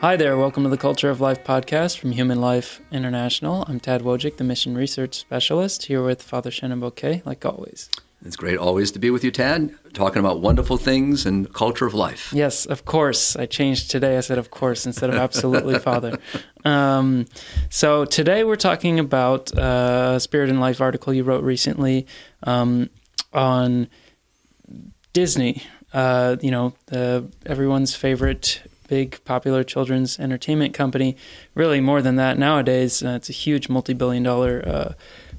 Hi there, welcome to the Culture of Life podcast from Human Life International. I'm Tad Wojcik, the Mission Research Specialist, here with Father Shenan Boquet, like always. It's great always to be with you, Tad, talking about wonderful things and culture of life. Yes, of course. I changed today. I said, of course, instead of absolutely, Father. Um, so today we're talking about uh, a Spirit and Life article you wrote recently um, on Disney. Uh, you know, the, everyone's favorite big popular children's entertainment company. Really, more than that nowadays. Uh, it's a huge multi-billion dollar uh,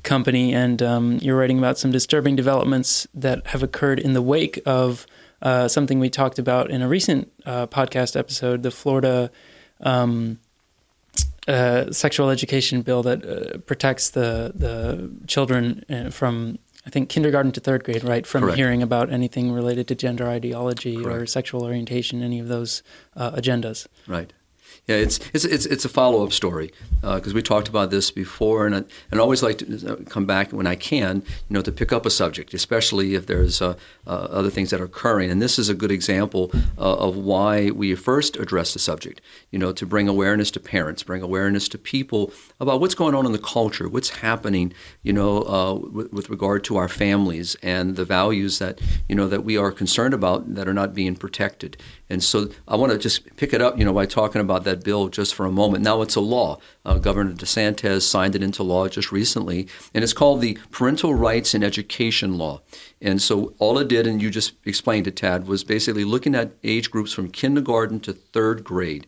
company, and um, you're writing about some disturbing developments that have occurred in the wake of uh, something we talked about in a recent uh, podcast episode, the Florida. Um, uh, sexual education bill that uh, protects the the children from I think kindergarten to third grade, right? From Correct. hearing about anything related to gender ideology or sexual orientation, any of those uh, agendas. Right. Yeah, it's it's it's, it's a follow up story because we talked about this before, and I, and I always like to uh, come back when I can, you know, to pick up a subject, especially if there's uh, uh, other things that are occurring. And this is a good example uh, of why we first address the subject, you know, to bring awareness to parents, bring awareness to people about what's going on in the culture, what's happening, you know, uh, with, with regard to our families and the values that you know that we are concerned about that are not being protected. And so I want to just pick it up, you know, by talking about that bill just for a moment. Now it's a law. Uh, Governor DeSantis signed it into law just recently, and it's called the Parental Rights in Education Law. And so all it did, and you just explained it, Tad, was basically looking at age groups from kindergarten to third grade.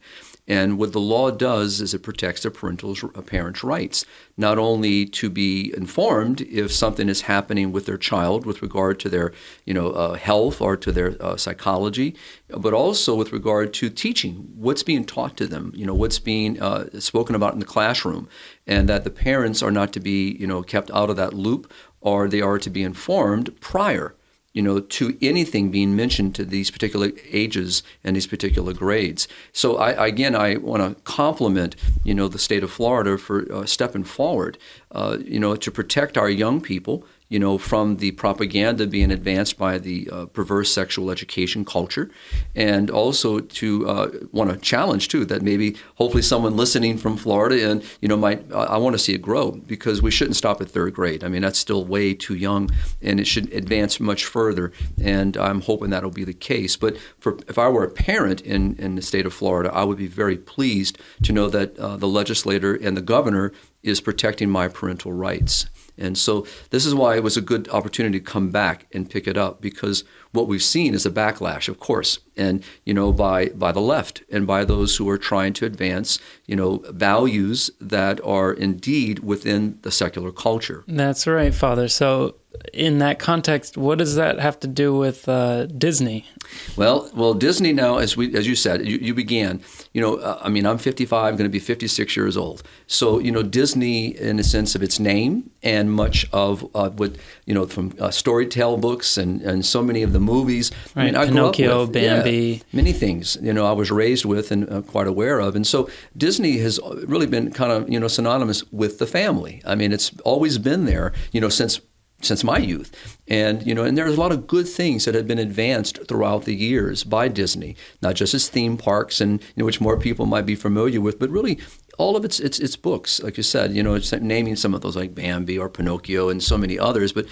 And what the law does is it protects a parental's a parent's rights, not only to be informed if something is happening with their child with regard to their, you know, uh, health or to their uh, psychology, but also with regard to teaching what's being taught to them, you know, what's being uh, spoken about in the classroom, and that the parents are not to be, you know, kept out of that loop, or they are to be informed prior you know, to anything being mentioned to these particular ages and these particular grades. So, I, again, I want to compliment, you know, the state of Florida for uh, stepping forward, uh, you know, to protect our young people, you know, from the propaganda being advanced by the uh, perverse sexual education culture, and also to uh, want to challenge too that maybe hopefully someone listening from Florida and you know might I want to see it grow because we shouldn't stop at third grade. I mean that's still way too young, and it should advance much further. And I'm hoping that'll be the case. But for if I were a parent in in the state of Florida, I would be very pleased to know that uh, the legislator and the governor is protecting my parental rights. And so this is why it was a good opportunity to come back and pick it up because what we've seen is a backlash, of course, and you know by by the left and by those who are trying to advance you know values that are indeed within the secular culture. That's right, Father. So, in that context, what does that have to do with uh, Disney? Well, well, Disney now, as we as you said, you, you began. You know, uh, I mean, I'm 55, I'm going to be 56 years old. So, you know, Disney, in a sense of its name, and much of uh, what you know from uh, storytell books and and so many of the movies. Right, I mean, I grew Pinocchio, up with, yeah, Bambi. many things. You know, I was raised with and uh, quite aware of, and so Disney has really been kind of you know synonymous with the family. I mean, it's always been there. You know, since since my youth. And you know, and there's a lot of good things that have been advanced throughout the years by Disney, not just as theme parks and you know, which more people might be familiar with, but really all of its its its books, like you said, you know, it's naming some of those like Bambi or Pinocchio and so many others, but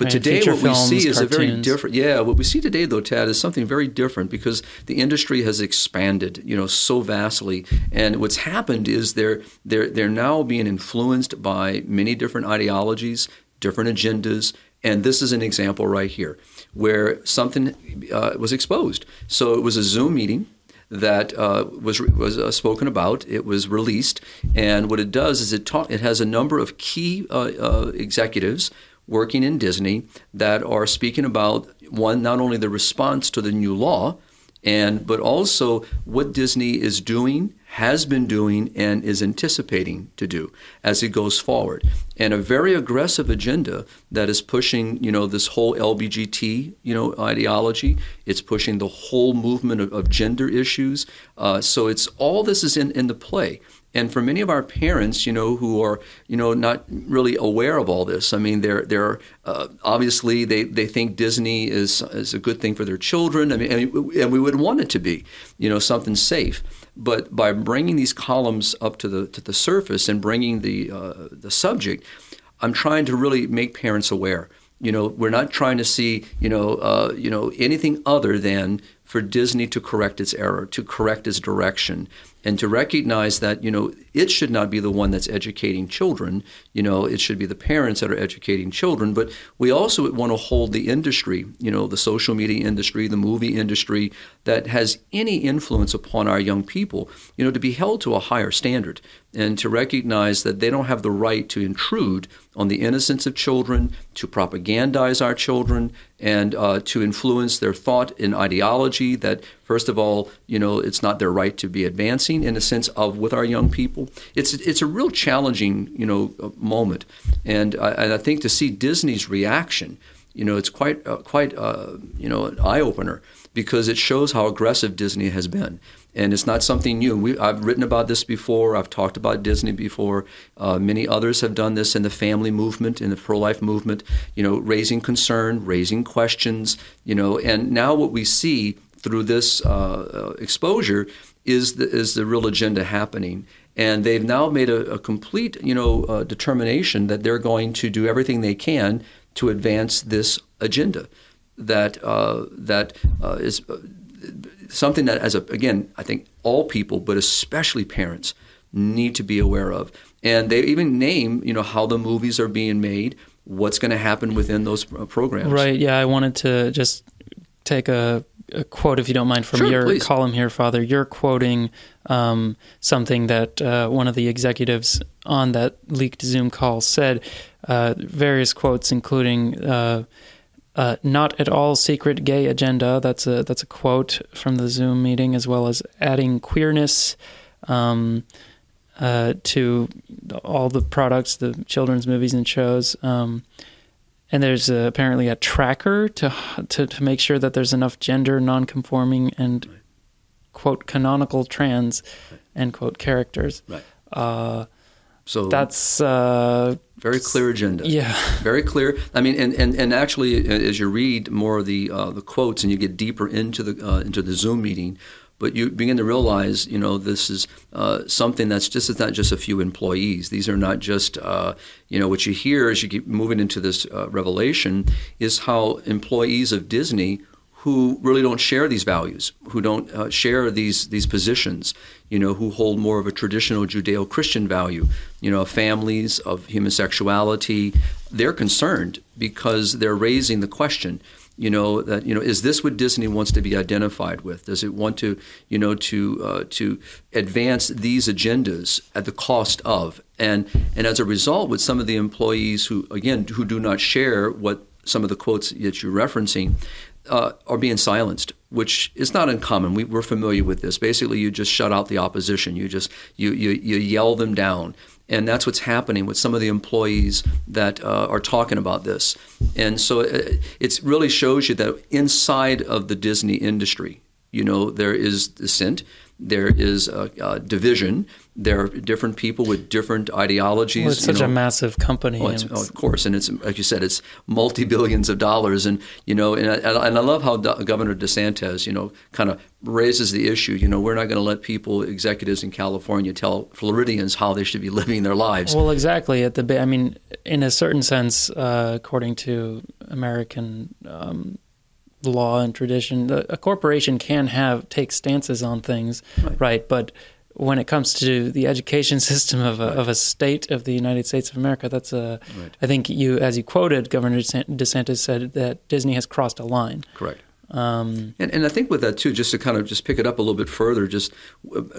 but Right, today, what we see films, is a very different. Yeah, what we see today, though, Tad, is something very different because the industry has expanded, you know, so vastly. And what's happened is they're they're they're now being influenced by many different ideologies, different agendas, and this is an example right here where something uh, was exposed. So it was a Zoom meeting that uh, was was uh, spoken about. It was released, and what it does is it ta- it has a number of key uh, uh, executives working in Disney that are speaking about one not only the response to the new law, and but also what Disney is doing, has been doing, and is anticipating to do as it goes forward, and a very aggressive agenda that is pushing you know this whole LBGT you know ideology. It's pushing the whole movement of, of gender issues. Uh, so it's all this is in in the play. And for many of our parents, you know, who are, you know, not really aware of all this, I mean, they're they're uh, obviously they, they think Disney is is a good thing for their children. I mean, and, and we would want it to be, you know, something safe. But by bringing these columns up to the to the surface and bringing the uh, the subject, I'm trying to really make parents aware. You know, we're not trying to see you know uh, you know anything other than for Disney to correct its error, to correct its direction, and to recognize that you know it should not be the one that's educating children. You know it should be the parents that are educating children. But we also want to hold the industry you know the social media industry the movie industry that has any influence upon our young people you know to be held to a higher standard and to recognize that they don't have the right to intrude on the innocence of children to propagandize our children and uh, to influence their thought and ideology that first of all you know it's not their right to be advancing in a sense of with our young people it's it's a real challenging you know uh, moment and I, and I think to see Disney's reaction you know it's quite uh, quite uh, you know an eye opener because it shows how aggressive Disney has been and it's not something new. We, I've written about this before. I've talked about Disney before. Uh, many others have done this in the family movement, in the pro-life movement. You know, raising concern, raising questions. You know, and now what we see through this uh, uh exposure is the, is the real agenda happening. And they've now made a, a complete, you know, uh, determination that they're going to do everything they can to advance this agenda. That uh, that uh, is something that, as a, again, I think all people, but especially parents, need to be aware of. And they even name, you know, how the movies are being made, what's going to happen within those uh, programs. Right. Yeah. I wanted to just take a, a quote, if you don't mind, from sure, your please. column here, Father. You're quoting um, something that uh, one of the executives on that leaked Zoom call said. Uh, various quotes, including. Uh, uh, not at all secret gay agenda. That's a that's a quote from the Zoom meeting, as well as adding queerness um, uh, to all the products, the children's movies and shows. Um, and there's a, apparently a tracker to, to to make sure that there's enough gender nonconforming and quote canonical trans end quote characters. Right. Uh, so that's uh, very clear agenda. Yeah, very clear. I mean, and, and, and actually, as you read more of the uh, the quotes and you get deeper into the uh, into the Zoom meeting, but you begin to realize, you know, this is uh, something that's just it's not just a few employees. These are not just, uh, you know, what you hear as you keep moving into this uh, revelation is how employees of Disney who really don't share these values, who don't uh, share these these positions, you know, who hold more of a traditional Judeo-Christian value, you know, families of human sexuality, they're concerned because they're raising the question, you know, that you know, is this what Disney wants to be identified with? Does it want to, you know, to uh, to advance these agendas at the cost of? And and as a result, with some of the employees who again who do not share what some of the quotes that you're referencing, uh, are being silenced, which is not uncommon. We, are familiar with this. Basically, you just shut out the opposition. You just you, you, you yell them down, and that's what's happening with some of the employees that uh, are talking about this. And so it, uh, it really shows you that inside of the Disney industry, you know, there is dissent, there is a, a division, there are different people with different ideologies. Well, it's such know. a massive company. Oh, oh, of course, and it's like you said, it's multi billions of dollars, and you know, and I, and I love how Governor DeSantis, you know, kind of raises the issue. You know, we're not going to let people, executives in California, tell Floridians how they should be living their lives. Well, exactly. At the, I mean, in a certain sense, uh, according to American. Um, law and tradition a corporation can have take stances on things right, right? but when it comes to the education system of a, right. of a state of the United States of America, that's a. Right. I think you, as you quoted, Governor DeSantis said that Disney has crossed a line. Correct. Um, and, and I think with that too, just to kind of just pick it up a little bit further, just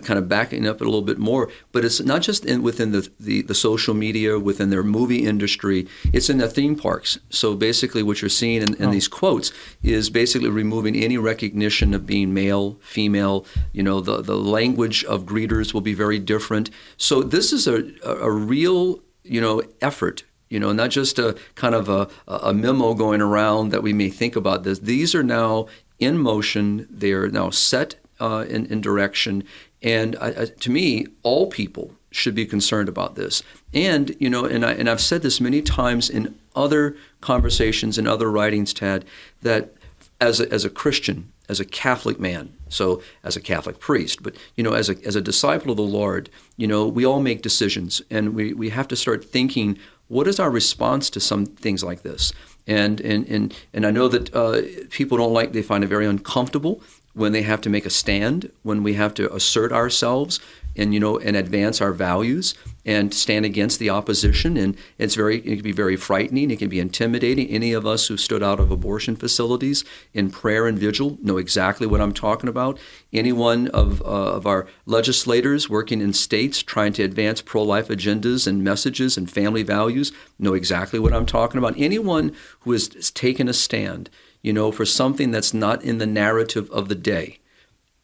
kind of backing up it a little bit more. But it's not just in, within the, the, the social media, within their movie industry. It's in the theme parks. So basically, what you're seeing in, in oh. these quotes is basically removing any recognition of being male, female. You know, the the language of greeters will be very different. So this is a a, a real you know effort you know, not just a kind of a, a memo going around that we may think about this. These are now in motion. They are now set uh, in, in, direction. And I, to me, all people should be concerned about this. And you know, and I and I've said this many times in other conversations and other writings, Tad, that as a, as a Christian, as a Catholic man, so as a Catholic priest, but you know, as a as a disciple of the Lord, you know, we all make decisions, and we we have to start thinking, what is our response to some things like this? And and and and I know that uh, people don't like; they find it very uncomfortable when they have to make a stand, when we have to assert ourselves, and you know and advance our values and stand against the opposition. And it's very it can be very frightening. It can be intimidating. Any of us who stood out of abortion facilities in prayer and vigil know exactly what i'm talking about. Anyone of, uh, of our legislators working in states trying to advance pro-life agendas and messages and family values know exactly what i'm talking about. Anyone who has taken a stand you know for something that's not in the narrative of the day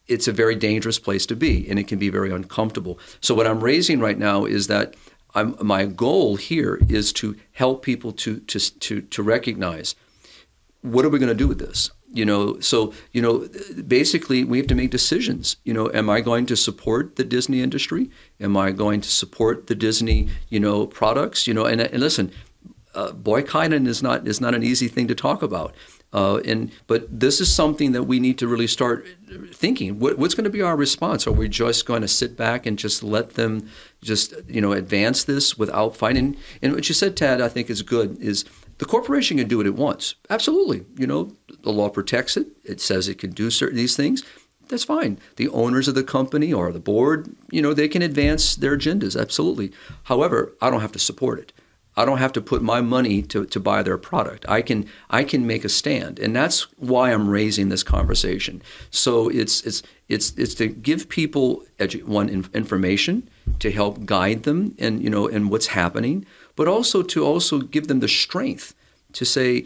it's a very dangerous place to be and it can be very uncomfortable. So, what I'm raising right now is that I'm, my goal here is to help people to, to, to, to recognize what are we going to do with this? You know, so, you know, basically we have to make decisions. You know, am I going to support the Disney industry? Am I going to support the Disney, you know, products? You know, and, and listen, uh, boycotting is not is not an easy thing to talk about. Uh, and but this is something that we need to really start thinking. What, what's going to be our response? Are we just going to sit back and just let them just you know advance this without fighting? And what you said, Tad, I think is good. Is the corporation can do what it wants? Absolutely. You know, the law protects it. It says it can do certain these things. That's fine. The owners of the company or the board, you know, they can advance their agendas. Absolutely. However, I don't have to support it. I don't have to put my money to, to buy their product. I can I can make a stand, and that's why I'm raising this conversation. So it's it's it's it's to give people edu- one information to help guide them and you know in what's happening, but also to also give them the strength to say,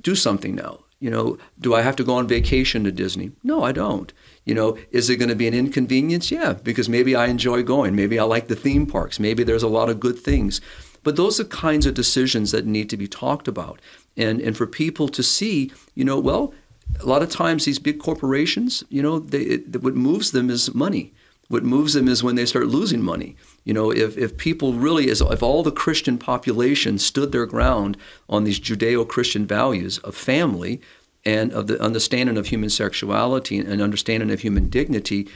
do something now. You know, do I have to go on vacation to Disney? No, I don't. You know, is it going to be an inconvenience? Yeah, because maybe I enjoy going. Maybe I like the theme parks. Maybe there's a lot of good things. But those are kinds of decisions that need to be talked about. And, and for people to see, you know, well, a lot of times these big corporations, you know, they, it, what moves them is money. What moves them is when they start losing money. You know, if, if people really, if all the Christian population stood their ground on these Judeo Christian values of family and of the understanding of human sexuality and understanding of human dignity,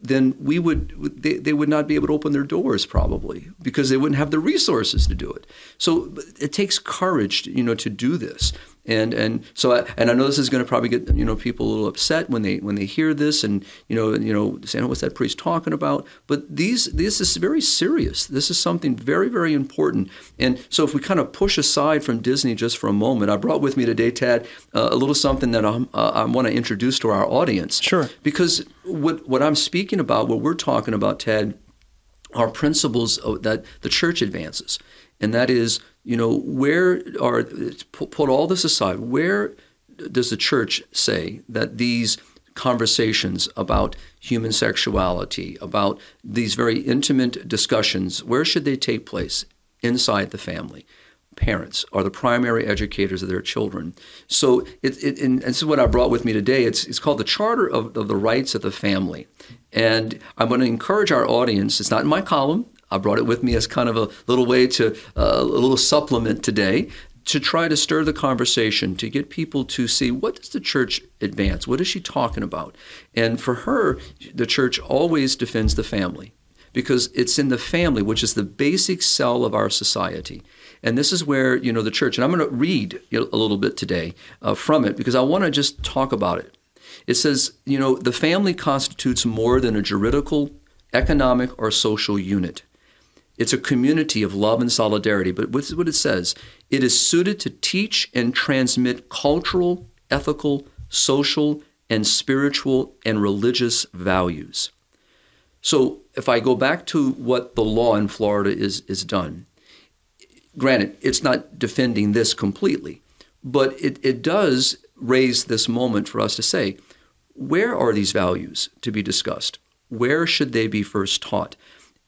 then we would they, they would not be able to open their doors probably because they wouldn't have the resources to do it. So it takes courage you know to do this. And and so I, and I know this is going to probably get you know people a little upset when they when they hear this and you know you know saying oh, what's that priest talking about? But these this is very serious. This is something very very important. And so if we kind of push aside from Disney just for a moment I brought with me today Tad uh, a little something that I'm, uh, I want to introduce to our audience. Sure. Because what what I'm speaking about what we're talking about Ted, are principles that the church advances and that is you know, where are, put all this aside, where does the church say that these conversations about human sexuality, about these very intimate discussions, where should they take place? Inside the family. Parents are the primary educators of their children. So, it, it, and this is what I brought with me today. It's, it's called the Charter of, of the Rights of the Family. And I'm going to encourage our audience, it's not in my column, I brought it with me as kind of a little way to uh, a little supplement today to try to stir the conversation to get people to see what does the church advance what is she talking about and for her the church always defends the family because it's in the family which is the basic cell of our society and this is where you know the church and i'm going to read a little bit today uh, from it because i want to just talk about it it says you know the family constitutes more than a juridical economic or social unit it's a community of love and solidarity. But this is what it says it is suited to teach and transmit cultural, ethical, social, and spiritual and religious values. So if I go back to what the law in Florida is, is done, granted, it's not defending this completely, but it, it does raise this moment for us to say, where are these values to be discussed? Where should they be first taught?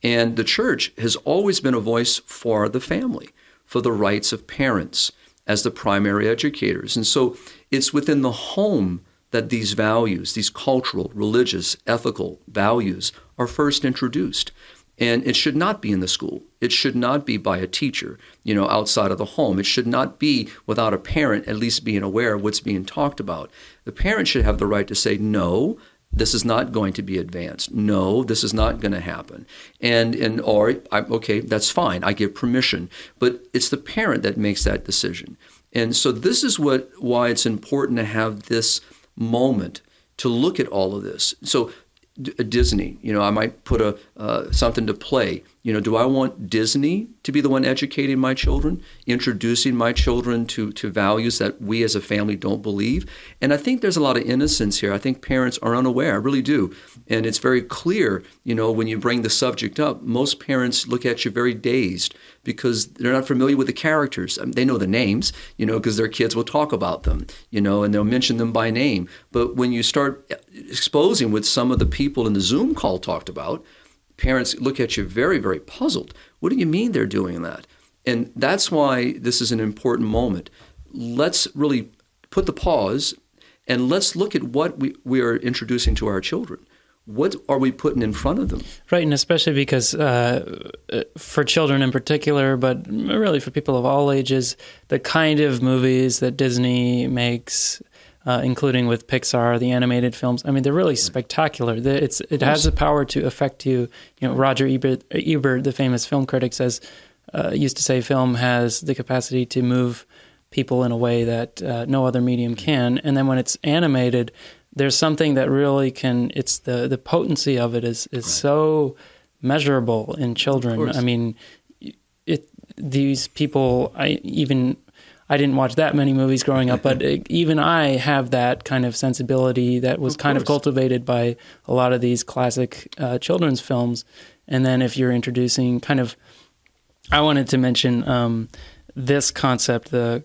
And the church has always been a voice for the family, for the rights of parents as the primary educators. And so it's within the home that these values, these cultural, religious, ethical values, are first introduced. And it should not be in the school. It should not be by a teacher, you know, outside of the home. It should not be without a parent at least being aware of what's being talked about. The parent should have the right to say, no, this is not going to be advanced. No, this is not going to happen. And and or okay, that's fine. I give permission, but it's the parent that makes that decision. And so this is what why it's important to have this moment to look at all of this. So Disney, you know, I might put a uh, something to play. You know, do I want Disney to be the one educating my children, introducing my children to, to values that we as a family don't believe? And I think there's a lot of innocence here. I think parents are unaware. I really do. And it's very clear, you know, when you bring the subject up, most parents look at you very dazed because they're not familiar with the characters. I mean, they know the names, you know, because their kids will talk about them, you know, and they'll mention them by name. But when you start uh, exposing what some of the people in the Zoom call talked about, parents look at you very, very puzzled. What do you mean they're doing that? And that's why this is an important moment. Let's really put the pause and let's look at what we, we are introducing to our children. What are we putting in front of them? Right, and especially because uh, for children in particular, but really for people of all ages, the kind of movies that Disney makes uh, including with Pixar, the animated films. I mean, they're really spectacular. It's it has the power to affect you. You know, Roger Ebert, Ebert the famous film critic, says uh, used to say film has the capacity to move people in a way that uh, no other medium can. And then when it's animated, there's something that really can. It's the the potency of it is is right. so measurable in children. I mean, it these people. I even I didn't watch that many movies growing up, but even I have that kind of sensibility that was of kind of cultivated by a lot of these classic uh, children's films. And then if you're introducing kind of, I wanted to mention um, this concept, the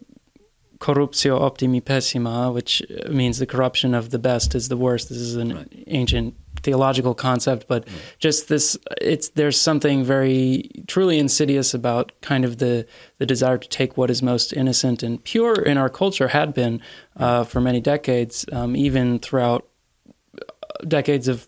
corruptio optimi pessima, which means the corruption of the best is the worst. This is an right. ancient theological concept, but mm. just this, it's there's something very truly insidious about kind of the the desire to take what is most innocent and pure in our culture had been uh, for many decades, um, even throughout decades of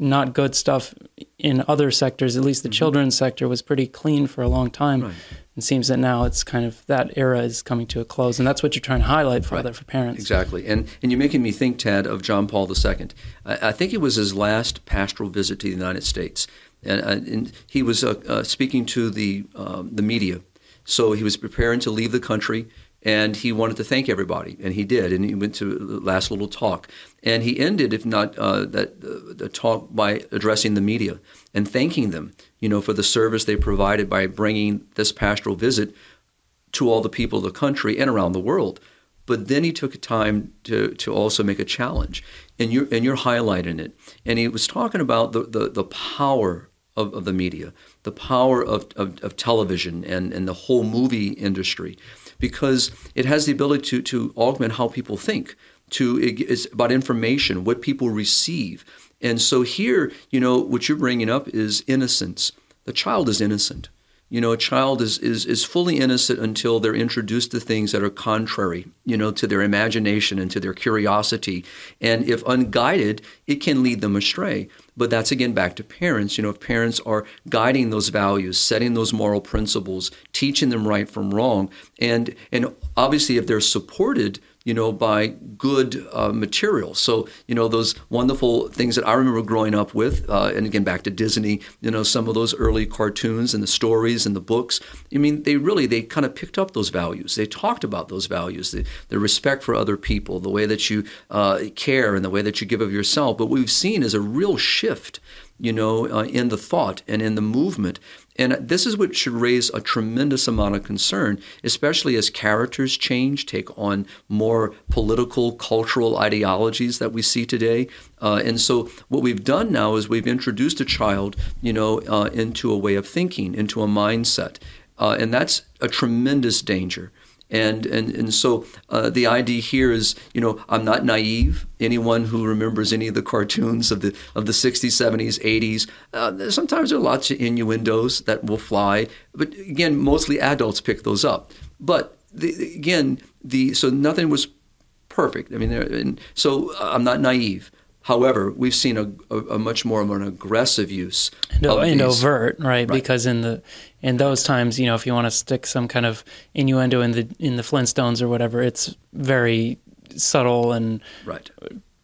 not good stuff in other sectors. At least the mm-hmm. children's sector was pretty clean for a long time. Right it seems that now it's kind of that era is coming to a close, and that's what you're trying to highlight for right. for parents. Exactly, and and you're making me think, Ted, of John Paul II. I, I think it was his last pastoral visit to the United States, and, uh, and he was uh, uh, speaking to the um, the media. So he was preparing to leave the country, and he wanted to thank everybody, and he did, and he went to the last little talk, and he ended, if not uh, that uh, the talk, by addressing the media and thanking them, you know, for the service they provided by bringing this pastoral visit to all the people of the country and around the world. But then he took a time to, to also make a challenge, and you're and you're highlighting it. And he was talking about the the, the power of, of the media, the power of, of, of television and, and the whole movie industry because it has the ability to, to augment how people think. To it's about information, what people receive. And so here, you know, what you're bringing up is innocence. The child is innocent. You know, a child is, is, is fully innocent until they're introduced to things that are contrary, you know, to their imagination and to their curiosity. And if unguided, it can lead them astray. But that's again back to parents. You know, if parents are guiding those values, setting those moral principles, teaching them right from wrong, and and obviously if they're supported you know, by good uh, material. So, you know, those wonderful things that I remember growing up with, uh, and again, back to Disney, you know, some of those early cartoons and the stories and the books. I mean, they really, they kind of picked up those values. They talked about those values, the, the respect for other people, the way that you uh, care and the way that you give of yourself. But what we've seen is a real shift you know, uh, in the thought and in the movement. And this is what should raise a tremendous amount of concern, especially as characters change, take on more political, cultural ideologies that we see today. Uh, and so, what we've done now is we've introduced a child, you know, uh, into a way of thinking, into a mindset. Uh, and that's a tremendous danger. And, and, and so uh, the idea here is, you know, I'm not naive. Anyone who remembers any of the cartoons of the, of the 60s, 70s, 80s, uh, sometimes there are lots of innuendos that will fly. But again, mostly adults pick those up. But the, again, the, so nothing was perfect. I mean, and so I'm not naive. However, we've seen a, a, a much more of an aggressive use and these- overt, right? Right. Because in the in those times, you know, if you want to stick some kind of innuendo in the in the Flintstones or whatever, it's very subtle and Right.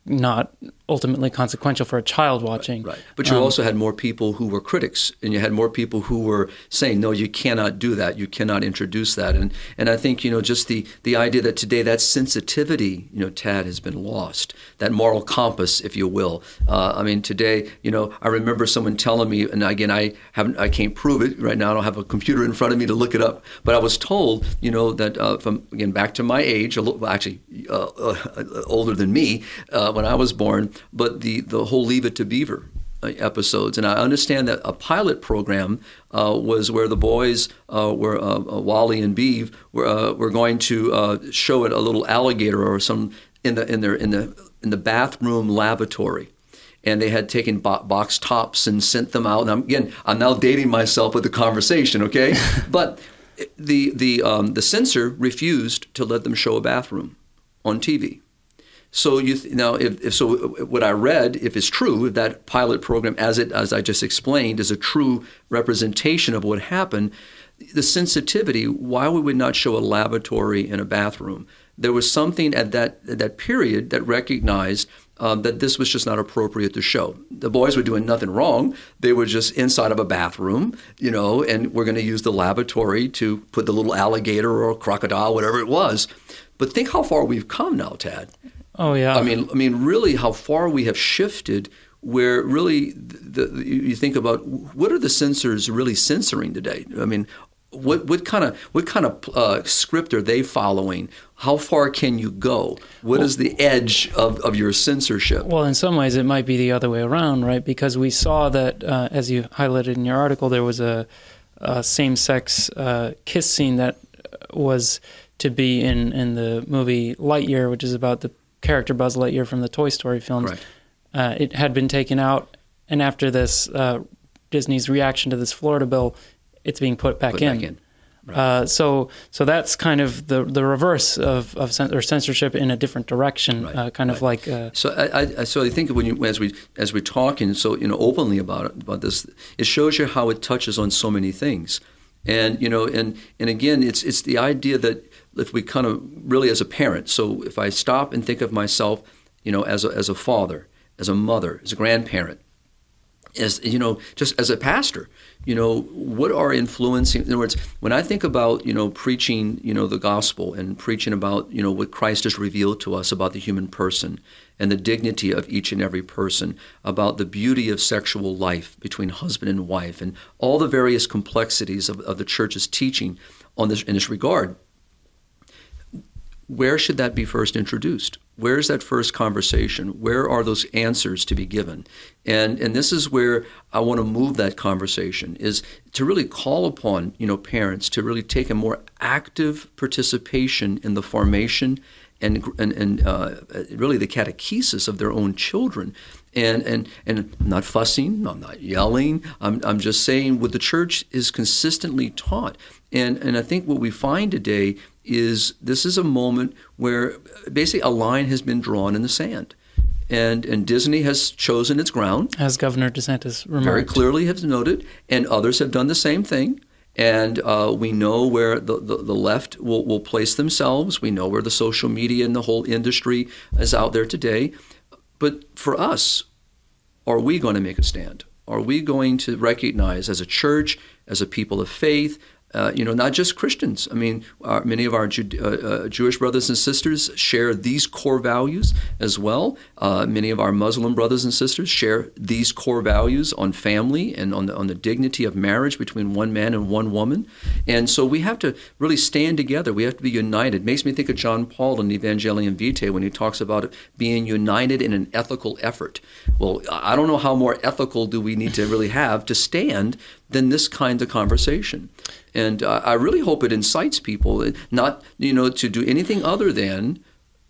not ultimately consequential for a child watching. Right. But you Um, also had more people who were critics, and you had more people who were saying, "No, you cannot do that. You cannot introduce that." And and I think you know just the the idea that today that sensitivity, you know, Tad has been lost. That moral compass, if you will. Uh, I mean, today, you know, I remember someone telling me, and again, I haven't, I can't prove it right now. I don't have a computer in front of me to look it up. But I was told, you know, that uh, from again back to my age, a little, actually uh, uh, older than me uh, when I was born, but the the whole Leave It to Beaver uh, episodes. And I understand that a pilot program uh, was where the boys uh, were, uh, uh, Wally and Beav, were, uh, were going to uh, show it a little alligator or some in the in their in the in the bathroom lavatory. And they had taken bo- box tops and sent them out. And I'm, again, I'm now dating myself with the conversation, okay? but the the um, the censor refused to let them show a bathroom on TV. So you th- now, if, if so, what I read, if it's true, that pilot program, as it as I just explained, is a true representation of what happened, the sensitivity. Why we would not show a lavatory in a bathroom? There was something at that at that period that recognized um, that this was just not appropriate to show. The boys were doing nothing wrong; they were just inside of a bathroom, you know, and we're going to use the lavatory to put the little alligator or crocodile, whatever it was. But think how far we've come now, Tad. Oh yeah. I mean, I mean, really, how far we have shifted. Where really, the, the, you think about what are the censors really censoring today? I mean, what what kind of what kind of uh, script are they following? How far can you go? What is the edge of, of your censorship? Well, in some ways, it might be the other way around, right? Because we saw that, uh, as you highlighted in your article, there was a, a same-sex uh, kiss scene that was to be in, in the movie Lightyear, which is about the character Buzz Lightyear from the Toy Story films. Uh, it had been taken out, and after this, uh, Disney's reaction to this Florida bill, it's being put back Put in. back in. Uh, so, so that's kind of the the reverse of of or censorship in a different direction, Right, uh, kind of like uh, So I, I, so I think when you as we as we're talking so you know openly about it, about this, it shows you how it touches on so many things, and you know and and again it's it's the idea that if we kind of really as a parent, so if I stop and think of myself, you know, as a, as a father, as a mother, as a grandparent, as you know, just as a pastor, you know, what are influencing? In other words, when I think about you know preaching, you know, the gospel and preaching about you know what Christ has revealed to us about the human person and the dignity of each and every person, about the beauty of sexual life between husband and wife, and all the various complexities of, of the church's teaching on this in this regard where should that be first introduced? Where's that first conversation? Where are those answers to be given? And and this is where I want to move that conversation is to really call upon you know parents to really take a more active participation in the formation and and, and uh, really the catechesis of their own children. And, and, and I'm not fussing, I'm not yelling, I'm, I'm just saying what the church is consistently taught. And, and I think what we find today is this is a moment where basically a line has been drawn in the sand. And, and Disney has chosen its ground, as Governor DeSantis remarked. very clearly has noted, and others have done the same thing. And uh, we know where the, the, the left will, will place themselves. We know where the social media and the whole industry is out there today. But for us, are we going to make a stand? Are we going to recognize as a church, as a people of faith, uh, you know, not just Christians. I mean, our, many of our uh, uh, Jewish brothers and sisters share these core values as well. Uh, many of our Muslim brothers and sisters share these core values on family and on the, on the dignity of marriage between one man and one woman. And so we have to really stand together. We have to be united. It makes me think of John Paul in Evangelium Vitae when he talks about being united in an ethical effort. Well, I don't know how more ethical do we need to really have to stand than this kind of conversation. And uh, I really hope it incites people not, you know, to do anything other than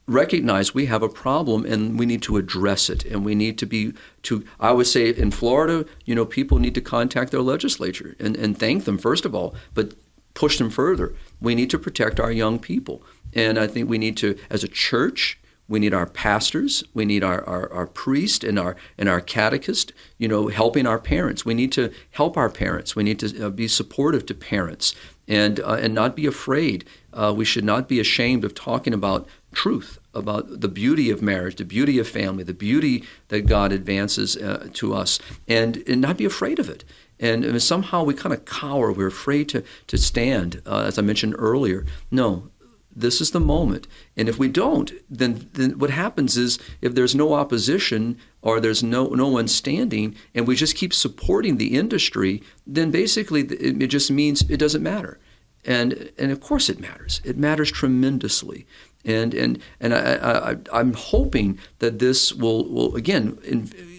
recognize we have a problem and we need to address it. And we need to be to i would say in florida you know people need to contact their legislature and, and thank them first of all but push them further. We need to protect our young people. And i think we need to as a church We need our pastors. We need our, our, our priest and our and our catechist. You know, helping our parents. We need to help our parents. We need to uh, be supportive to parents and uh, and not be afraid. Uh, we should not be ashamed of talking about truth, about the beauty of marriage, the beauty of family, the beauty that God advances uh, to us, and and not be afraid of it. And, and somehow we kind of cower. We're afraid to to stand, uh, as I mentioned earlier. No, this is the moment. And if we don't, then, then what happens is if there's no opposition or there's no, no one standing and we just keep supporting the industry, then basically it, it just means it doesn't matter. And, and of course it matters. It matters tremendously. And, and, and I, I, am hoping that this will, will again,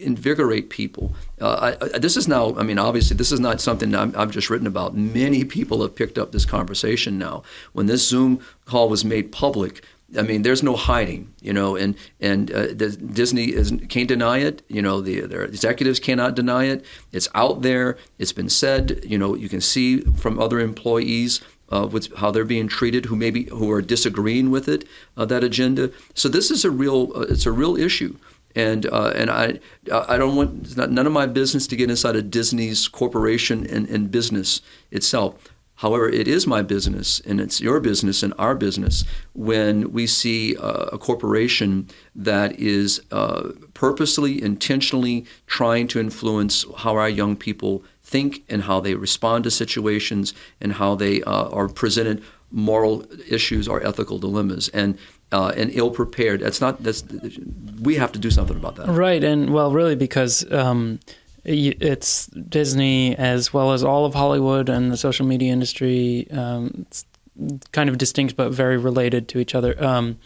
invigorate people. Uh, I, this is now, I mean, obviously, this is not something i have just written about. Many people have picked up this conversation now. When this Zoom call was made public, I mean, there's no hiding, you know, and and uh, Disney is, can't deny it. You know, the their executives cannot deny it. It's out there. It's been said. You know, you can see from other employees uh, how they're being treated, who maybe who are disagreeing with it, uh, that agenda. So this is a real, uh, it's a real issue and uh, and I I don't want it's not, none of my business to get inside of Disney's corporation and, and business itself. However, it is my business and it's your business and our business when we see uh, a corporation that is uh, purposely, intentionally trying to influence how our young people think and how they respond to situations and how they uh, are presented moral issues or ethical dilemmas. And uh, and ill prepared. That's not. That's we have to do something about that. Right, and well, really, because um, it's Disney as well as all of Hollywood and the social media industry. Um, it's kind of distinct but very related to each other. Um,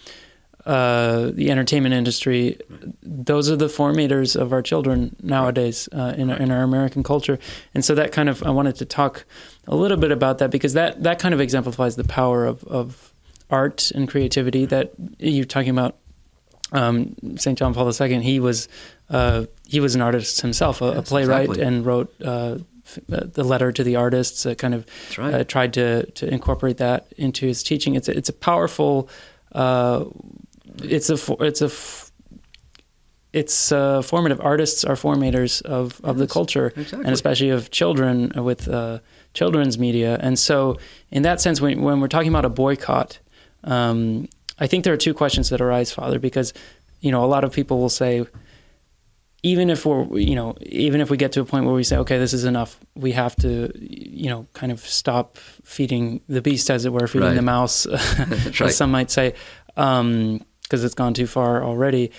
uh, the entertainment industry, those are the formators of our children nowadays uh, in, in our American culture, and so that kind of I wanted to talk a little bit about that because that that kind of exemplifies the power of of art and creativity that you're talking about. Um, St. John Paul II, he was uh, he was an artist himself, a, yes, a playwright, exactly. and wrote uh, uh, the letter to the artists. Uh, kind of right. Uh, tried to to incorporate that into his teaching. It's a, it's a powerful. Uh, it's a it's a it's uh, formative artists are formators of, of yes, the culture exactly. and especially of children with uh, children's media and so in that sense when, when we're talking about a boycott um, I think there are two questions that arise, Father, because you know a lot of people will say, even if we're you know even if we get to a point where we say, okay, this is enough, we have to you know kind of stop feeding the beast, as it were, feeding right. the mouse, as right. some might say, because it's gone too far already.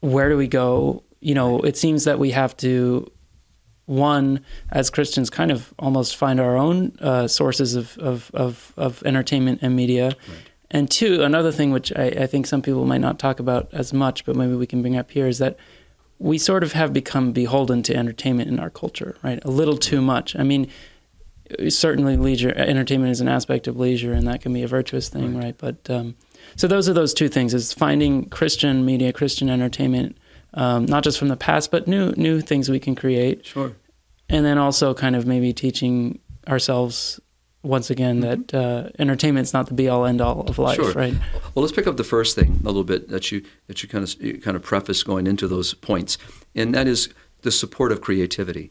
Where do we go? You know, it seems that we have to one, as Christians, kind of almost find our own uh, sources of, of, of, of, entertainment and media. Right. And two, another thing which I, I, think some people might not talk about as much, but maybe we can bring up here, is that we sort of have become beholden to entertainment in our culture, right? A little too much. I mean, certainly leisure entertainment is an aspect of leisure, and that can be a virtuous thing, right? right? But um, so those are those two things: is finding Christian media, Christian entertainment um, not just from the past, but new new things we can create. Sure. And then also kind of maybe teaching ourselves once again mm-hmm. that uh, entertainment's not the be all end all of life, sure. right? Well, let's pick up the first thing a little bit that you that you kind of you kind of preface going into those points, and that is the support of creativity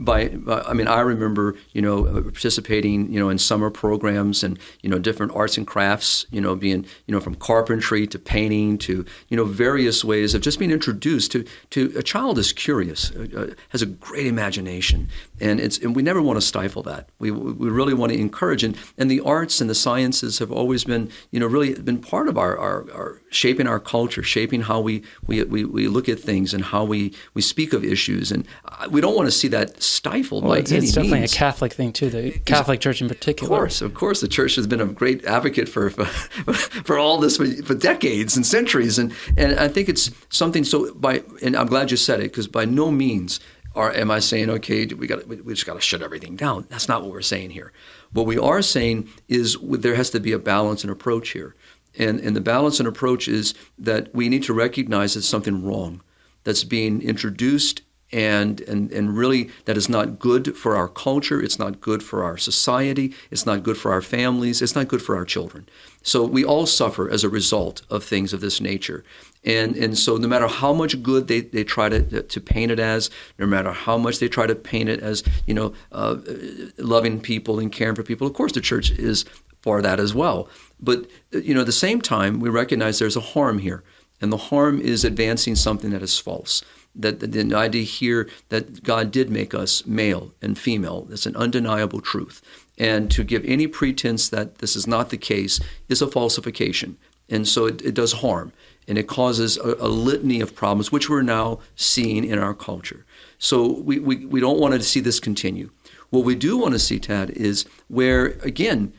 by, by, I mean, I remember, you know, uh, participating, you know, in summer programs and, you know, different arts and crafts, you know, being, you know, from carpentry to painting to, you know, various ways of just being introduced to, to a child is curious, uh, uh has a great imagination. And it's, and we never want to stifle that. We, we really want to encourage. And, and the arts and the sciences have always been, you know, really been part of our, our, our shaping our culture, shaping how we, we, we, we look at things and how we, we speak of issues. And we don't want to see that stifled well, by it's, any It's definitely means. a Catholic thing too. The Catholic Church in particular. Of course, of course, the Church has been a great advocate for for, for all this for, for, decades and centuries, and and I think it's something. So by and I'm glad you said it because by no means are am I saying okay we got we just got to shut everything down. That's not what we're saying here. What we are saying is there has to be a balance and approach here. And, and the balance and approach is that we need to recognize that something wrong that's being introduced and, and, and really that is not good for our culture it's not good for our society it's not good for our families it's not good for our children. So we all suffer as a result of things of this nature. And, and so no matter how much good they, they try to, to paint it as no matter how much they try to paint it as you know uh, loving people and caring for people of course the church is for that as well. But you know at the same time we recognize there's a harm here. And the harm is advancing something that is false that the idea here that God did make us male and female. That's an undeniable truth. And to give any pretense that this is not the case is a falsification. And so it, it does harm. And it causes a, a, litany of problems, which we're now seeing in our culture. So we, we, we don't want to see this continue. What we do want to see, Tad, is where, again,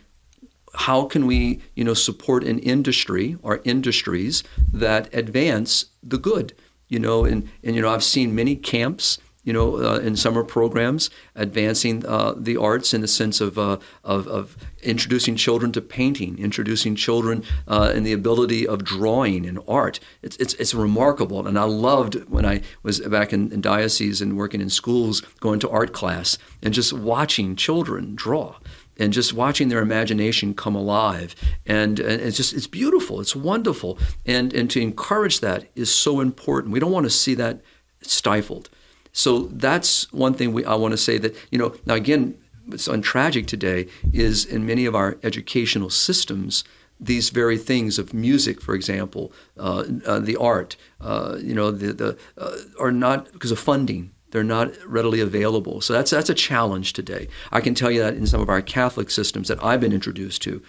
how can we you know, support an industry or industries that advance the good? You know, and, and you know, I've seen many camps, you know, uh, in summer programs advancing uh, the arts in the sense of, uh, of, of, introducing children to painting, introducing children uh, in the ability of drawing and art. It's, it's, it's, remarkable. And I loved when I was back in, in diocese and working in schools, going to art class and just watching children draw and just watching their imagination come alive. And, and, it's just it's beautiful. It's wonderful. And and to encourage that is so important. We don't want to see that stifled. So that's one thing we, i want to say that you know now again what's on tragic today is in many of our educational systems these very things of music, for example, uh, uh, the art, uh, you know, the, the uh, are not because of funding. They're not readily available. So that's that's a challenge today. I can tell you that in some of our Catholic systems that I've been introduced to,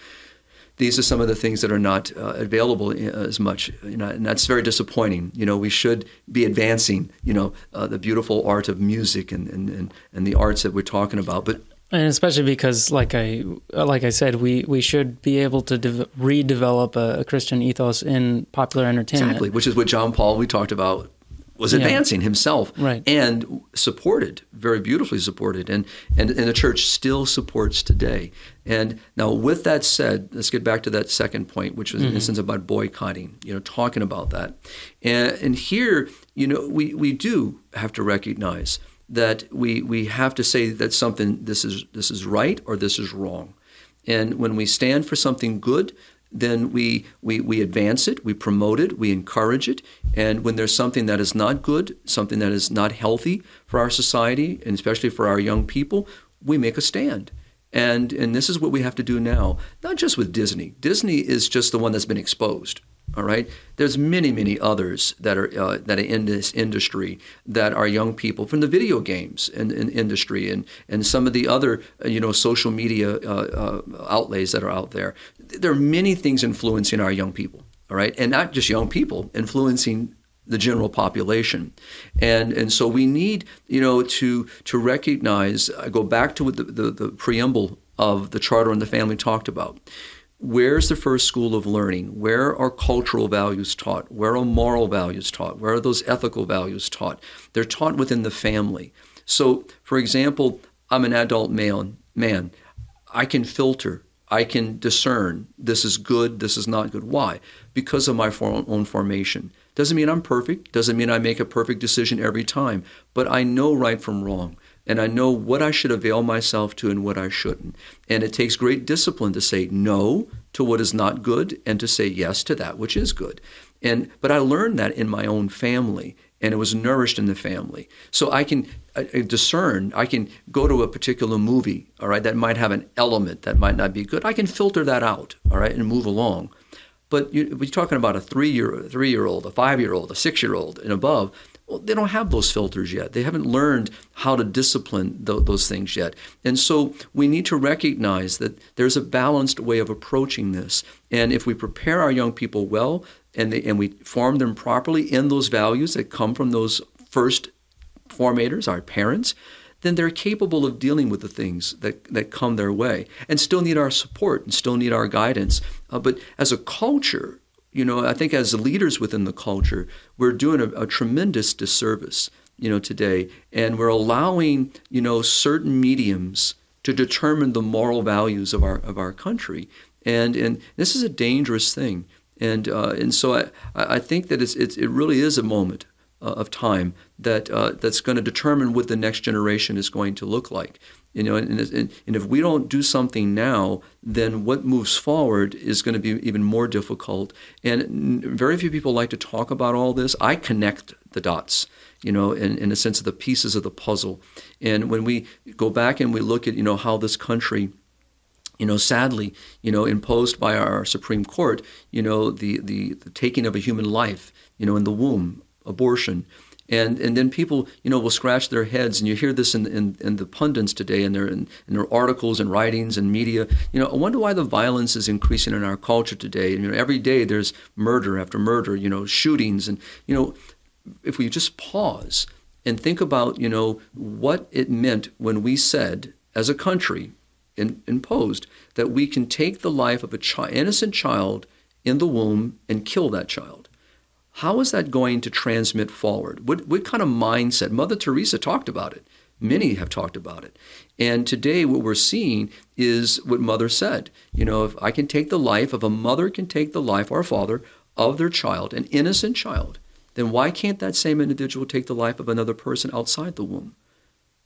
these are some of the things that are not uh, available uh, as much, you know, and that's very disappointing. You know, we should be advancing, you know, uh, the beautiful art of music and, and, and, and the arts that we're talking about. But and especially because, like I like I said, we, we should be able to de- redevelop a, a, Christian ethos in popular entertainment. Exactly, which is what John Paul we talked about was advancing yeah. himself right. and supported very beautifully supported and, and and the church still supports today and now with that said let's get back to that second point which was mm-hmm. in instance about boycotting you know talking about that and and here you know we we do have to recognize that we we have to say that something this is this is right or this is wrong and when we stand for something good then we, we, we advance it, we promote it, we encourage it. And when there's something that is not good, something that is not healthy for our society, and especially for our young people, we make a stand. And, and this is what we have to do now, not just with Disney. Disney is just the one that's been exposed. All right. There's many, many others that are uh, that are in this industry that are young people from the video games and, and industry and and some of the other uh, you know social media uh, uh, outlays that are out there. There are many things influencing our young people. All right, and not just young people, influencing the general population, and and so we need you know to to recognize. I go back to what the, the, the preamble of the charter and the family talked about where's the first school of learning? Where are cultural values taught? Where are moral values taught? Where are those ethical values taught? They're taught within the family. So, for example, I'm an adult male, man. I can filter, I can discern this is good, this is not good. Why? Because of my own formation. Doesn't mean I'm perfect, doesn't mean I make a perfect decision every time, but I know right from wrong and I know what I should avail myself to and what I shouldn't. And it takes great discipline to say no to what is not good and to say yes to that which is good. And but I learned that in my own family and it was nourished in the family. So I can uh, discern, I can go to a particular movie, all right, that might have an element that might not be good. I can filter that out, all right, and move along. But you, we're talking about a three-year, three-year-old, a five-year-old, a six-year-old, and above well, they don't have those filters yet. They haven't learned how to discipline th- those things yet. And so we need to recognize that there's a balanced way of approaching this. And if we prepare our young people well and, they, and we form them properly in those values that come from those first formators, our parents, then they're capable of dealing with the things that, that come their way and still need our support and still need our guidance. Uh, but as a culture, you know, I think as leaders within the culture, we're doing a, a, tremendous disservice, you know, today, and we're allowing, you know, certain mediums to determine the moral values of our of our country, and and this is a dangerous thing, and uh, and so I I think that it's, it's it really is a moment uh, of time that uh, that's going to determine what the next generation is going to look like. You know, and, and, and, if we don't do something now, then what moves forward is going to be even more difficult. And very few people like to talk about all this. I connect the dots, you know, in, in a sense of the pieces of the puzzle. And when we go back and we look at, you know, how this country you know, sadly, you know, imposed by our Supreme Court, you know, the, the, the, taking of a human life, you know, in the womb, abortion. And, and then people, you know, will scratch their heads, and you hear this in, in, in the pundits today, and their, in, in their articles and writings and media. You know, I wonder why the violence is increasing in our culture today. You know, every day there's murder after murder, you know, shootings, and you know, if we just pause and think about, you know, what it meant when we said, as a country, in, imposed that we can take the life of an chi- innocent child in the womb and kill that child. How is that going to transmit forward? What, what kind of mindset? Mother Teresa talked about it. Many have talked about it. And today, what we're seeing is what Mother said. You know, if I can take the life, if a mother can take the life, a father, of their child, an innocent child, then why can't that same individual take the life of another person outside the womb?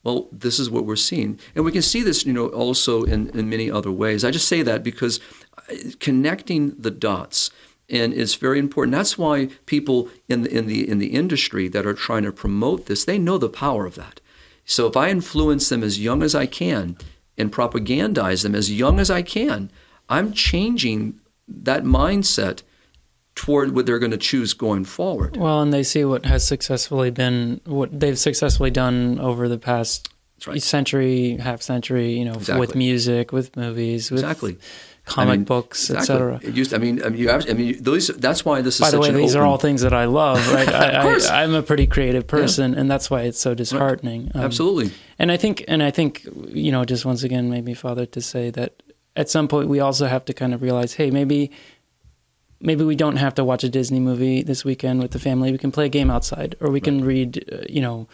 Well, this is what we're seeing. And we can see this, you know, also in, in many other ways. I just say that because uh, connecting the dots and it's very important. That's why people in the, in the in the industry that are trying to promote this, they know the power of that. So if I influence them as young as I can and propagandize them as young as I can, I'm changing that mindset toward what they're going to choose going forward. Well, and they see what has successfully been what they've successfully done over the past right. century, half century. You know, exactly. with music, with movies, with exactly. comic I mean, books, exactly. etc. Used. I mean, I mean, I mean, those. That's why this is. By the way, these open... are all things that I love. Right? of course, I, am a pretty creative person, yeah. and that's why it's so disheartening. Right. Um, Absolutely. And I think, and I think, you know, just once again, maybe Father to say that at some point we also have to kind of realize, hey, maybe maybe we don't have to watch a Disney movie this weekend with the family. We can play a game outside, or we right. can read, uh, you know,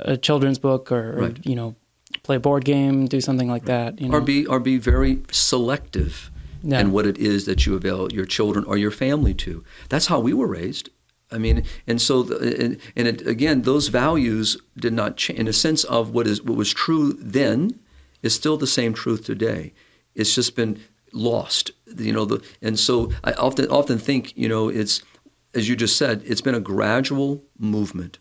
a children's book, or, right. or, you know, play a board game, do something like right. that. You know? Or be or be very selective yeah. in what it is that you avail your children or your family to. That's how we were raised. I mean, and so, the, and, and it, again, those values did not change. In a sense of what is what was true then is still the same truth today. It's just been lost. You know, the, and so I often often think, you know, it's as you just said, it's been a gradual movement.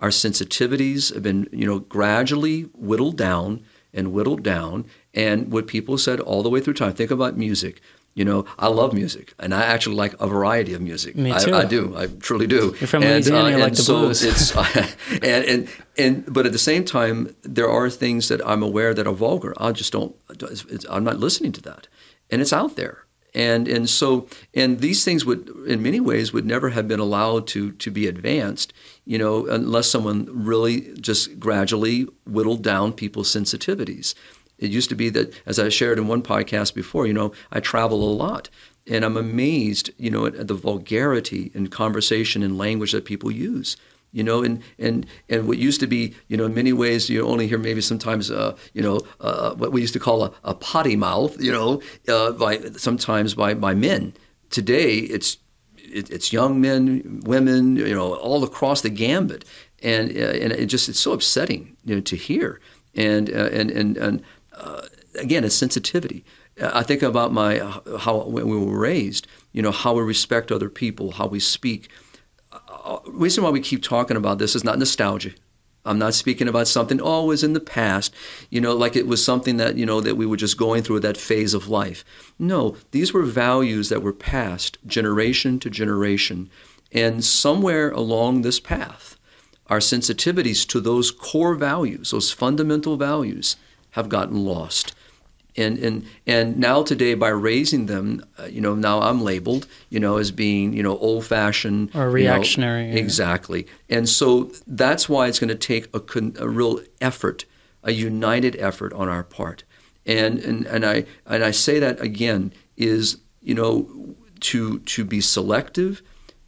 Our sensitivities have been, you know, gradually whittled down and whittled down. And what people said all the way through time. Think about music. You know, I love music, and I actually like a variety of music. Me too. I, I do. I truly do. You're from Louisiana. And, uh, you like the so blues. It's, and, and and but at the same time, there are things that I'm aware that are vulgar. I just don't. I'm not listening to that and it's out there. And and so and these things would in many ways would never have been allowed to to be advanced, you know, unless someone really just gradually whittled down people's sensitivities. It used to be that, as I shared in one podcast before, you know, I travel a lot, and I'm amazed, you know, at, at the vulgarity in conversation and language that people use you know, and and and what used to be, you know, in many ways, you only hear maybe sometimes, uh, you know, uh, what we used to call a, a potty mouth, you know, uh, by sometimes by by men. Today, it's it, it's young men, women, you know, all across the gambit, and uh, and it just it's so upsetting, you know, to hear, and uh, and and and uh, again, it's sensitivity. I think about my how when we were raised, you know, how we respect other people, how we speak Uh, uh, reason why we keep talking about this is not nostalgia. I'm not speaking about something always in the past, you know, like it was something that, you know, that we were just going through that phase of life. No, these were values that were passed generation to generation. And somewhere along this path, our sensitivities to those core values, those fundamental values, have gotten lost and and and now today by raising them uh, you know now i'm labeled you know as being you know old fashioned or reactionary you know, exactly. And so that's why it's going to take a, a real effort a united effort on our part. And and and i and i say that again is you know to to be selective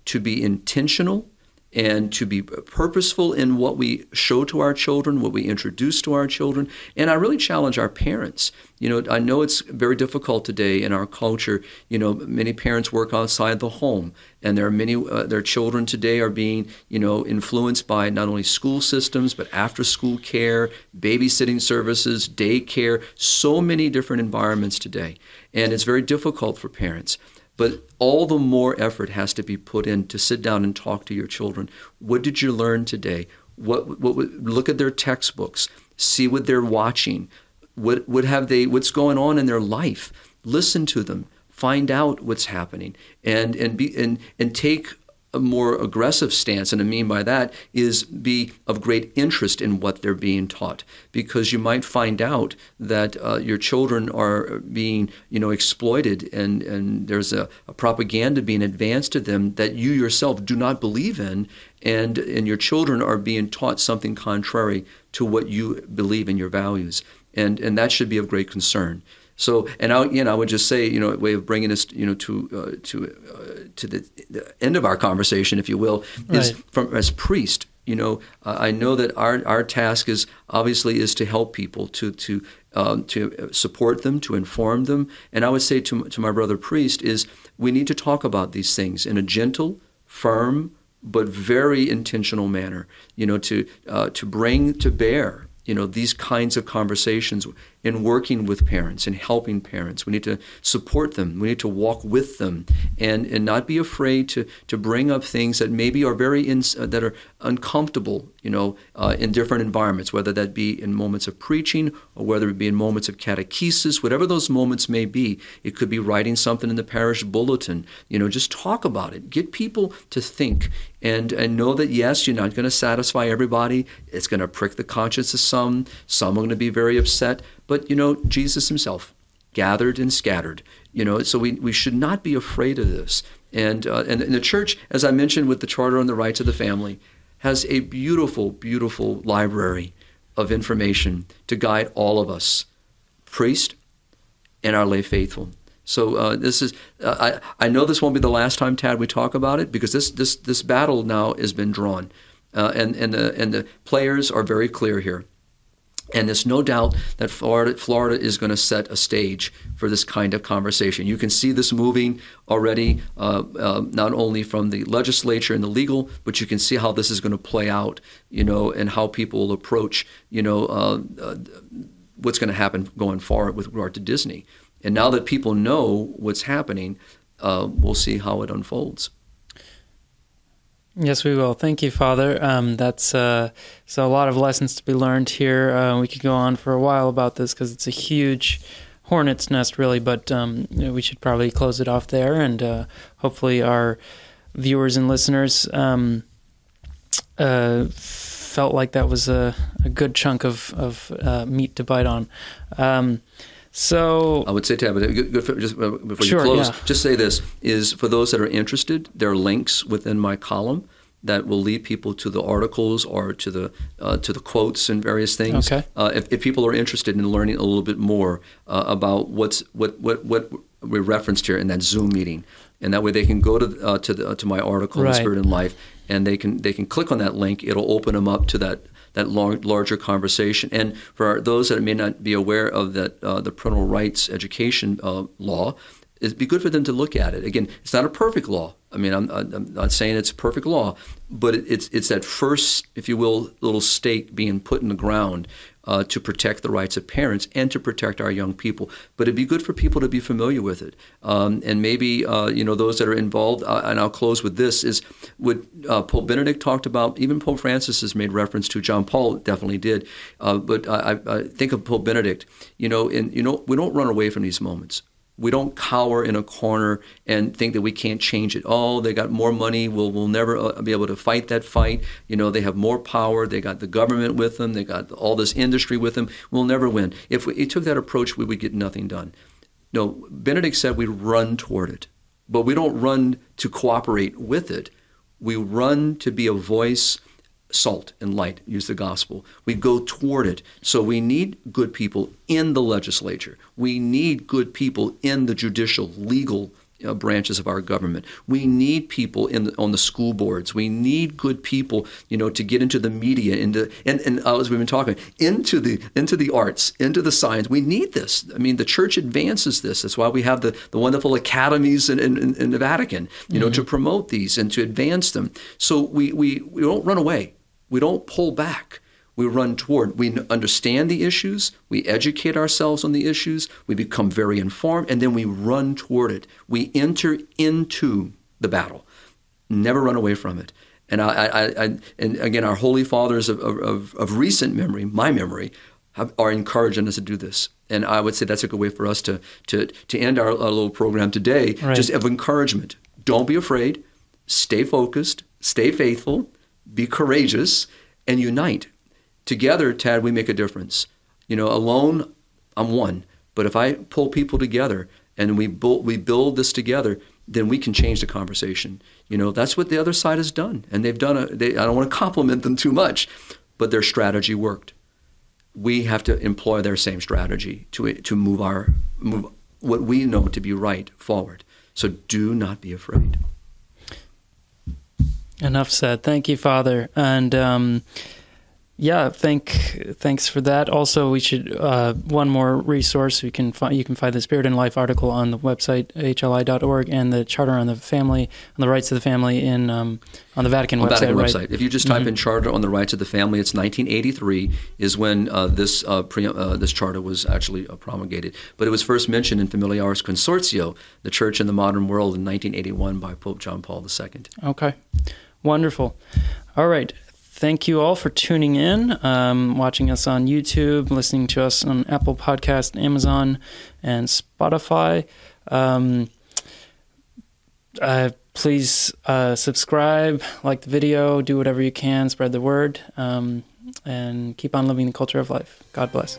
to be intentional and to be purposeful in what we show to our children, what we introduce to our children. And I really challenge our parents. You know, I know it's very difficult today in our culture. You know, many parents work outside the home, and there are many uh, their children today are being, you know, influenced by not only school systems but after-school care, babysitting services, daycare, so many different environments today, and it's very difficult for parents. But all the more effort has to be put in to sit down and talk to your children. What did you learn today? What, what, look at their textbooks, see what they're watching. What, what have they, what's going on in their life? Listen to them, find out what's happening, and, and, be, and, and take a more aggressive stance, and I mean by that is be of great interest in what they're being taught, because you might find out that uh, your children are being, you know, exploited, and and there's a, a, propaganda being advanced to them that you yourself do not believe in, and and your children are being taught something contrary to what you believe in your values, and and that should be of great concern. So, and I, you know, I would just say, you know, a way of bringing us, you know, to uh, to uh, to the, the, end of our conversation, if you will, is right. from as priest. You know, uh, I know that our our task is obviously is to help people, to to um, to support them, to inform them, and I would say to to my brother priest is we need to talk about these things in a gentle, firm, but very intentional manner. You know, to uh, to bring to bear you know these kinds of conversations in working with parents and helping parents. We need to support them. We need to walk with them and and not be afraid to to bring up things that maybe are very in, uh, that are uncomfortable you know uh, in different environments whether that be in moments of preaching or whether it be in moments of catechesis whatever those moments may be it could be writing something in the parish bulletin. You know just talk about it. Get people to think and and know that yes you're not going to satisfy everybody. It's going to prick the conscience of some. Some are going to be very upset. But you know jesus himself gathered and scattered. You know so we, we should not be afraid of this. And, uh, and and the church as i mentioned with the charter on the rights of the family has a beautiful beautiful library of information to guide all of us priest and our lay faithful so uh, this is uh, I, I know this won't be the last time Tad we talk about it because this this this battle now has been drawn, uh, and and the and the players are very clear here. And there's no doubt that Florida, Florida is going to set a stage for this kind of conversation. You can see this moving already, uh, uh, not only from the legislature and the legal, but you can see how this is going to play out, you know, and how people will approach, you know, uh, uh what's going to happen going forward with regard to Disney. And now that people know what's happening, uh, we'll see how it unfolds. Yes, we will. Thank you, Father. Um, that's uh, so a lot of lessons to be learned here. Uh, we could go on for a while about this because it's a huge hornet's nest, really. But um, you know, we should probably close it off there, and uh, hopefully our viewers and listeners um, uh, felt like that was a, a good chunk of of uh, meat to bite on. So I would say, Tad, just uh, before sure, you close, yeah. just say this: is for those that are interested, there are links within my column that will lead people to the articles or to the uh, to the quotes and various things. Okay. Uh, if, if, people are interested in learning a little bit more uh, about what's what what what we referenced here in that Zoom meeting, and that way they can go to uh, to the, to my article, right. Spirit and Life, and they can they can click on that link. It'll open them up to that that larger conversation. And for those that may not be aware of that, uh, the parental rights education uh, law, it'd be good for them to look at it. Again, it's not a perfect law. I mean, I'm, I'm not saying it's a perfect law, but it's it's that first, if you will, little stake being put in the ground uh, to protect the rights of parents and to protect our young people. But it'd be good for people to be familiar with it. Um, and maybe, uh, you know, those that are involved, uh, and I'll close with this, is what uh, Pope Benedict talked about, even Pope Francis has made reference to, John Paul definitely did. Uh, but I, I, think of Pope Benedict, you know, and, you know, we don't run away from these moments we don't cower in a corner and think that we can't change it. Oh, they got more money. We'll, we'll never uh, be able to fight that fight. You know, they have more power. They got the government with them. They got all this industry with them. We'll never win. If we took that approach, we would get nothing done. No, Benedict said we run toward it, but we don't run to cooperate with it. We run to be a voice salt and light, use the gospel. We go toward it. So we need good people in the legislature. We need good people in the judicial, legal uh, branches of our government. We need people in the, on the school boards. We need good people, you know, to get into the media, into and, and uh, as we've been talking, into the into the arts, into the science. We need this. I mean, the church advances this. That's why we have the, the wonderful academies in, in, in the Vatican, you know, mm-hmm. to promote these and to advance them. So we, we, we don't run away. We don't pull back we run toward. We understand the issues, we educate ourselves on the issues, we become very informed, and then we run toward it. We enter into the battle, never run away from it. And I, I, I and again, our holy fathers of, of, of recent memory, my memory, have, are encouraging us to do this. And I would say that's a good way for us to to to end our, our little program today, right. just of encouragement. Don't be afraid. Stay focused. Stay faithful. Be courageous and unite together, Tad, we make a difference. You know, alone, I'm one. But if I pull people together and we build, we build this together, then we can change the conversation. You know, that's what the other side has done, and they've done. A, they, I don't want to compliment them too much, but their strategy worked. We have to employ their same strategy to to move our move what we know to be right forward. So do not be afraid. Enough said. Thank you, Father, and. Um, yeah, thank thanks for that. Also, we should uh, one more resource. We can find you can find the Spirit and Life article on the website hli.org and the Charter on the Family on the Rights of the Family in um, on the Vatican on website. Vatican right? website. If you just type mm-hmm. in Charter on the Rights of the Family, it's 1983 is when uh, this uh, pre- uh, this charter was actually uh, promulgated. But it was first mentioned in Familiaris Consortio, the Church in the Modern World, in 1981 by Pope John Paul II. Okay, wonderful. All right thank you all for tuning in, um, watching us on YouTube, listening to us on Apple Podcast, Amazon, and Spotify. Um, uh, please uh, subscribe, like the video, do whatever you can, spread the word, um, and keep on living the culture of life. God bless.